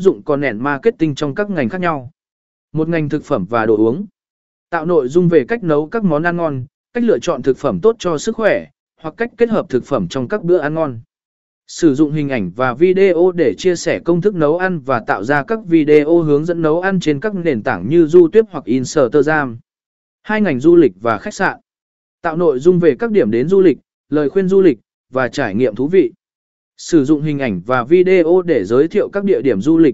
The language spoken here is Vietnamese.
dụng còn nền marketing trong các ngành khác nhau. Một ngành thực phẩm và đồ uống. Tạo nội dung về cách nấu các món ăn ngon, cách lựa chọn thực phẩm tốt cho sức khỏe, hoặc cách kết hợp thực phẩm trong các bữa ăn ngon. Sử dụng hình ảnh và video để chia sẻ công thức nấu ăn và tạo ra các video hướng dẫn nấu ăn trên các nền tảng như YouTube hoặc Instagram. Hai ngành du lịch và khách sạn. Tạo nội dung về các điểm đến du lịch, lời khuyên du lịch và trải nghiệm thú vị. Sử dụng hình ảnh và video để giới thiệu các địa điểm du lịch